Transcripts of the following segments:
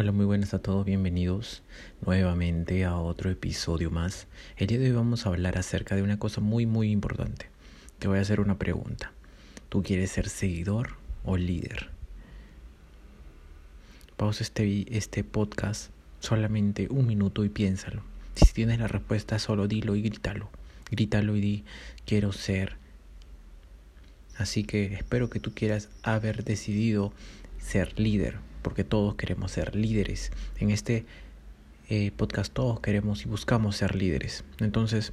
Hola, muy buenas a todos, bienvenidos nuevamente a otro episodio más. El día de hoy vamos a hablar acerca de una cosa muy muy importante. Te voy a hacer una pregunta. ¿Tú quieres ser seguidor o líder? Pausa este, este podcast solamente un minuto y piénsalo. Si tienes la respuesta, solo dilo y grítalo. Grítalo y di, quiero ser. Así que espero que tú quieras haber decidido ser líder porque todos queremos ser líderes. En este eh, podcast todos queremos y buscamos ser líderes. Entonces,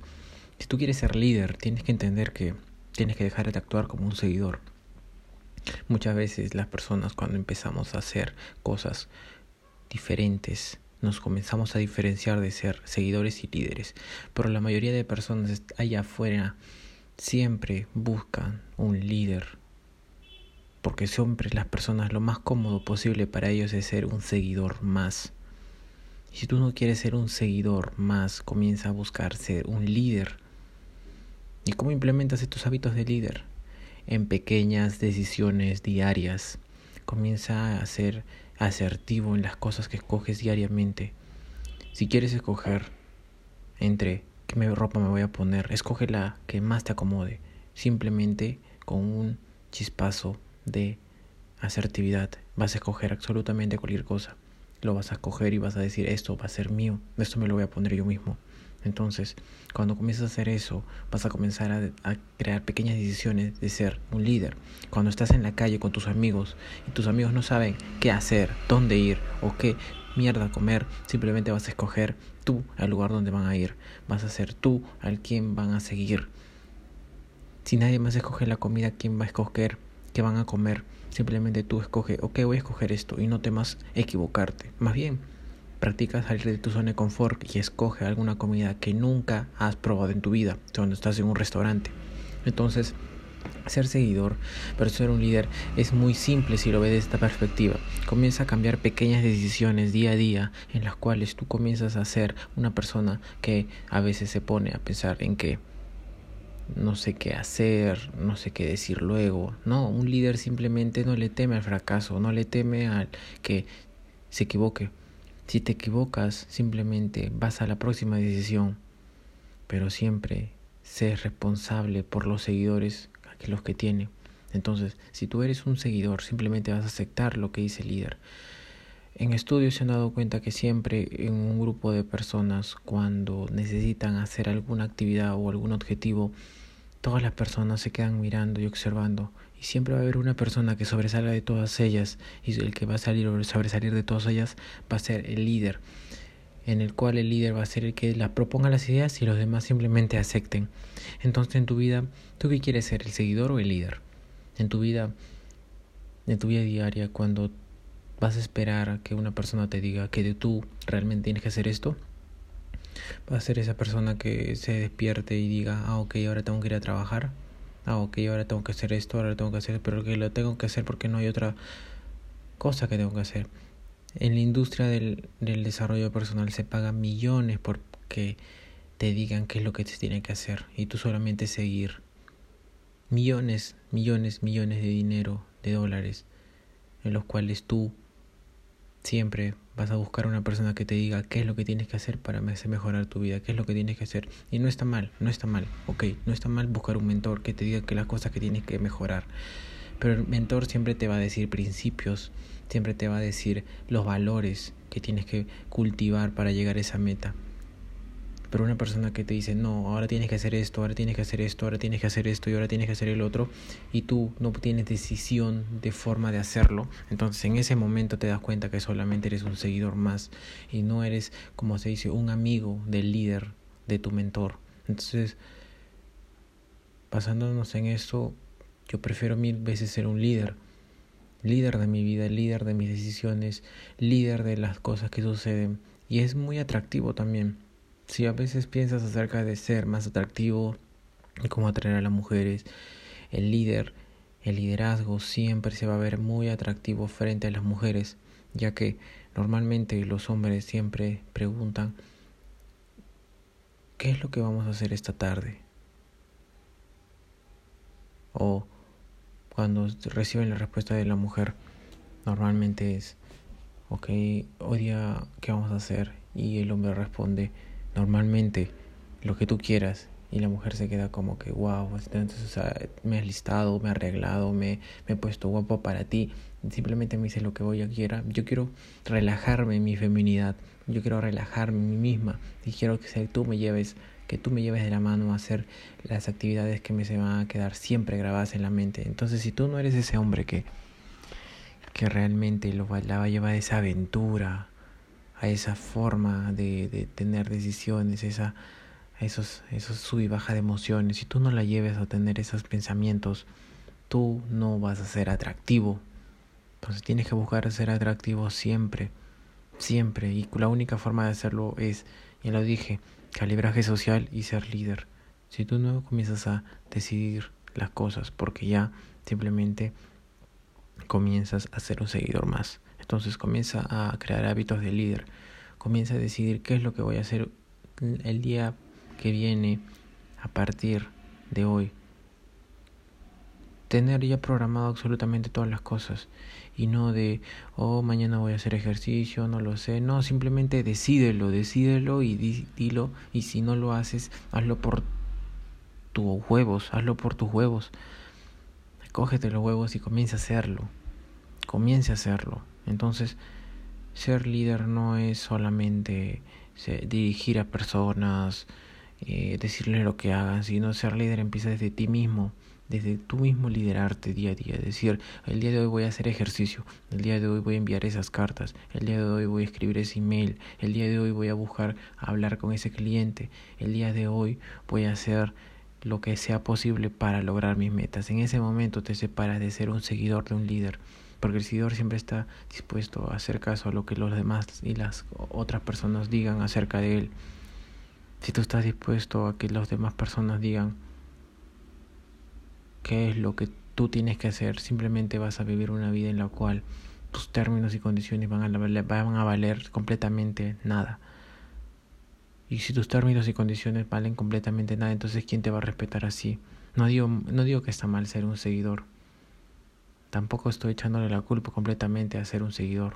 si tú quieres ser líder, tienes que entender que tienes que dejar de actuar como un seguidor. Muchas veces las personas cuando empezamos a hacer cosas diferentes, nos comenzamos a diferenciar de ser seguidores y líderes. Pero la mayoría de personas allá afuera siempre buscan un líder porque siempre las personas lo más cómodo posible para ellos es ser un seguidor más. Y si tú no quieres ser un seguidor más, comienza a buscar ser un líder. ¿Y cómo implementas estos hábitos de líder? En pequeñas decisiones diarias. Comienza a ser asertivo en las cosas que escoges diariamente. Si quieres escoger entre qué ropa me voy a poner, escoge la que más te acomode. Simplemente con un chispazo de asertividad. Vas a escoger absolutamente cualquier cosa. Lo vas a escoger y vas a decir, esto va a ser mío, esto me lo voy a poner yo mismo. Entonces, cuando comienzas a hacer eso, vas a comenzar a, crear pequeñas decisiones de ser un líder. Cuando estás en la calle con tus amigos y tus amigos no saben qué hacer, dónde ir o qué mierda comer, simplemente vas a escoger tú al lugar donde van a ir. Vas a ser tú al quien van a seguir. Si nadie más escoge la comida, ¿quién va a escoger que van a comer. Simplemente tú escoge, ok, voy a escoger esto y no temas equivocarte. Más bien, practica salir de tu zona de confort y escoge alguna comida que nunca has probado en tu vida cuando estás en un restaurante. Entonces, ser seguidor, pero ser un líder es muy simple si lo ves de esta perspectiva. Comienza a cambiar pequeñas decisiones día a día en las cuales tú comienzas a ser una persona que a veces se pone a pensar en que no sé qué hacer, no sé qué decir luego. No, un líder simplemente no le teme al fracaso, no le teme al que se equivoque. Si te equivocas, simplemente vas a la próxima decisión, pero siempre sé responsable por los seguidores, los que tiene. Entonces, si tú eres un seguidor, simplemente vas a aceptar lo que dice el líder. En estudios se han dado cuenta que siempre en un grupo de personas, cuando necesitan hacer alguna actividad o algún objetivo, todas las personas se quedan mirando y observando. Y siempre va a haber una persona que sobresalga de todas ellas y el que va a salir o sobresalir de todas ellas va a ser el líder, en el cual el líder va a ser el que la proponga las ideas y los demás simplemente acepten. Entonces en tu vida, ¿tú qué quieres ser, el seguidor o el líder? En tu vida, en tu vida diaria, cuando vas a esperar que una persona te diga que tú realmente tienes que hacer esto? Va a ser esa persona que se despierte y diga, ah, ok, ahora tengo que ir a trabajar. Ah, ok, ahora tengo que hacer esto, ahora tengo que hacer, pero que lo tengo que hacer porque no hay otra cosa que tengo que hacer. En la industria del, del desarrollo personal se paga millones por que te digan qué es lo que te tiene que hacer y tú solamente seguir. Millones, millones, millones de dinero, de dólares, en los cuales tú siempre vas a buscar una persona que te diga qué es lo que tienes que hacer para mejorar tu vida, qué es lo que tienes que hacer. Y no está mal, no está mal, ok, no está mal buscar un mentor que te diga que las cosas que tienes que mejorar. Pero el mentor siempre te va a decir principios, siempre te va a decir los valores que tienes que cultivar para llegar a esa meta. Pero una persona que te dice, no, ahora tienes que hacer esto, ahora tienes que hacer esto, ahora tienes que hacer esto y ahora tienes que hacer el otro, y tú no tienes decisión de forma de hacerlo, entonces en ese momento te das cuenta que solamente eres un seguidor más y no eres, como se dice, un amigo del líder, de tu mentor. Entonces, basándonos en eso, yo prefiero mil veces ser un líder líder de mi vida, líder de mis decisiones, líder de las cosas que suceden. Y es muy atractivo también. Si a veces piensas acerca de ser más atractivo y cómo atraer a las mujeres, el líder, el liderazgo siempre se va a ver muy atractivo frente a las mujeres, ya que normalmente los hombres siempre preguntan, ¿qué es lo que vamos a hacer esta tarde? O cuando reciben la respuesta de la mujer, normalmente es, ok, hoy día, ¿qué vamos a hacer? Y el hombre responde, normalmente, lo que tú quieras. Y la mujer se queda como que, wow, entonces o sea, me has listado, me he arreglado, me, me he puesto guapo para ti. Simplemente me dice lo que voy a quiera. Yo quiero relajarme en mi feminidad. Yo quiero relajarme en mí misma. Y quiero que tú me lleves, que tú me lleves de la mano a hacer las actividades que me se van a quedar siempre grabadas en la mente. Entonces, si tú no eres ese hombre que, que realmente lo, va a llevar a esa aventura, esa forma de, de tener decisiones, esa esos, esos sub y baja de emociones, si tú no la lleves a tener esos pensamientos, tú no vas a ser atractivo. Entonces tienes que buscar ser atractivo siempre, siempre. Y la única forma de hacerlo es, ya lo dije, calibraje social y ser líder. Si tú no comienzas a decidir las cosas, porque ya simplemente comienzas a ser un seguidor más. Entonces comienza a crear hábitos de líder. Comienza a decidir qué es lo que voy a hacer el día que viene a partir de hoy. Tener ya programado absolutamente todas las cosas y no de, oh, mañana voy a hacer ejercicio, no lo sé. No, simplemente decídelo, decídelo y dilo. Y si no lo haces, hazlo por tus huevos, hazlo por tus huevos. Cógete los huevos y comienza a hacerlo. Comience a hacerlo. Entonces, ser líder no es solamente dirigir a personas, eh, decirles lo que hagan, sino ser líder empieza desde ti mismo, desde tú mismo liderarte día a día, decir, el día de hoy voy a hacer ejercicio, el día de hoy voy a enviar esas cartas, el día de hoy voy a escribir ese email, el día de hoy voy a buscar hablar con ese cliente, el día de hoy voy a hacer lo que sea posible para lograr mis metas. En ese momento te separas de ser un seguidor de un líder, porque el seguidor siempre está dispuesto a hacer caso a lo que los demás y las otras personas digan acerca de él. Si tú estás dispuesto a que las demás personas digan qué es lo que tú tienes que hacer, simplemente vas a vivir una vida en la cual tus términos y condiciones van a, van a valer completamente nada. Y si tus términos y condiciones valen completamente nada, entonces ¿quién te va a respetar así? No digo, no digo que está mal ser un seguidor. Tampoco estoy echándole la culpa completamente a ser un seguidor.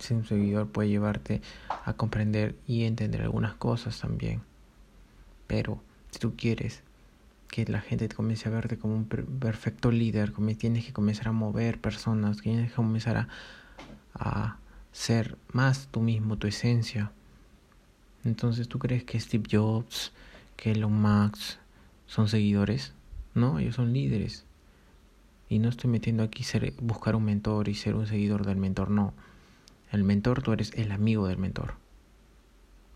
Ser un seguidor puede llevarte a comprender y entender algunas cosas también. Pero si tú quieres que la gente te comience a verte como un perfecto líder, tienes que comenzar a mover personas, tienes que comenzar a, a ser más tú mismo, tu esencia. Entonces, ¿tú crees que Steve Jobs, que Elon Musk son seguidores? No, ellos son líderes. Y no estoy metiendo aquí buscar un mentor y ser un seguidor del mentor, no. El mentor, tú eres el amigo del mentor.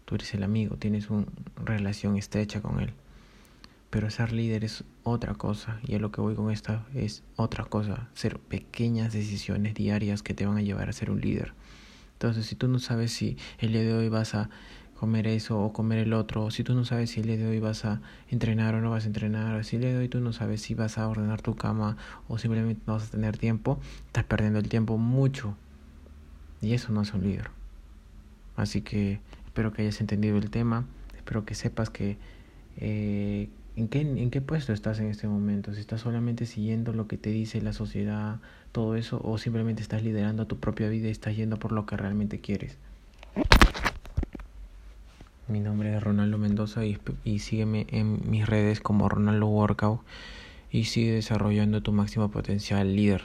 Tú eres el amigo, tienes una relación estrecha con él. Pero ser líder es otra cosa y a lo que voy con esta es otra cosa, ser pequeñas decisiones diarias que te van a llevar a ser un líder. Entonces, si tú no sabes si el día de hoy vas a comer eso o comer el otro, si tú no sabes si el día de hoy vas a entrenar o no vas a entrenar, si el día de hoy tú no sabes si vas a ordenar tu cama o simplemente no vas a tener tiempo, estás perdiendo el tiempo mucho y eso no es un líder. Así que espero que hayas entendido el tema. Espero que sepas que eh, ¿en, qué, en qué puesto estás en este momento. Si estás solamente siguiendo lo que te dice la sociedad, todo eso, o simplemente estás liderando tu propia vida y estás yendo por lo que realmente quieres. Mi nombre es Ronaldo Mendoza y, sígueme en mis redes como Ronaldo Workout y sigue desarrollando tu máximo potencial líder.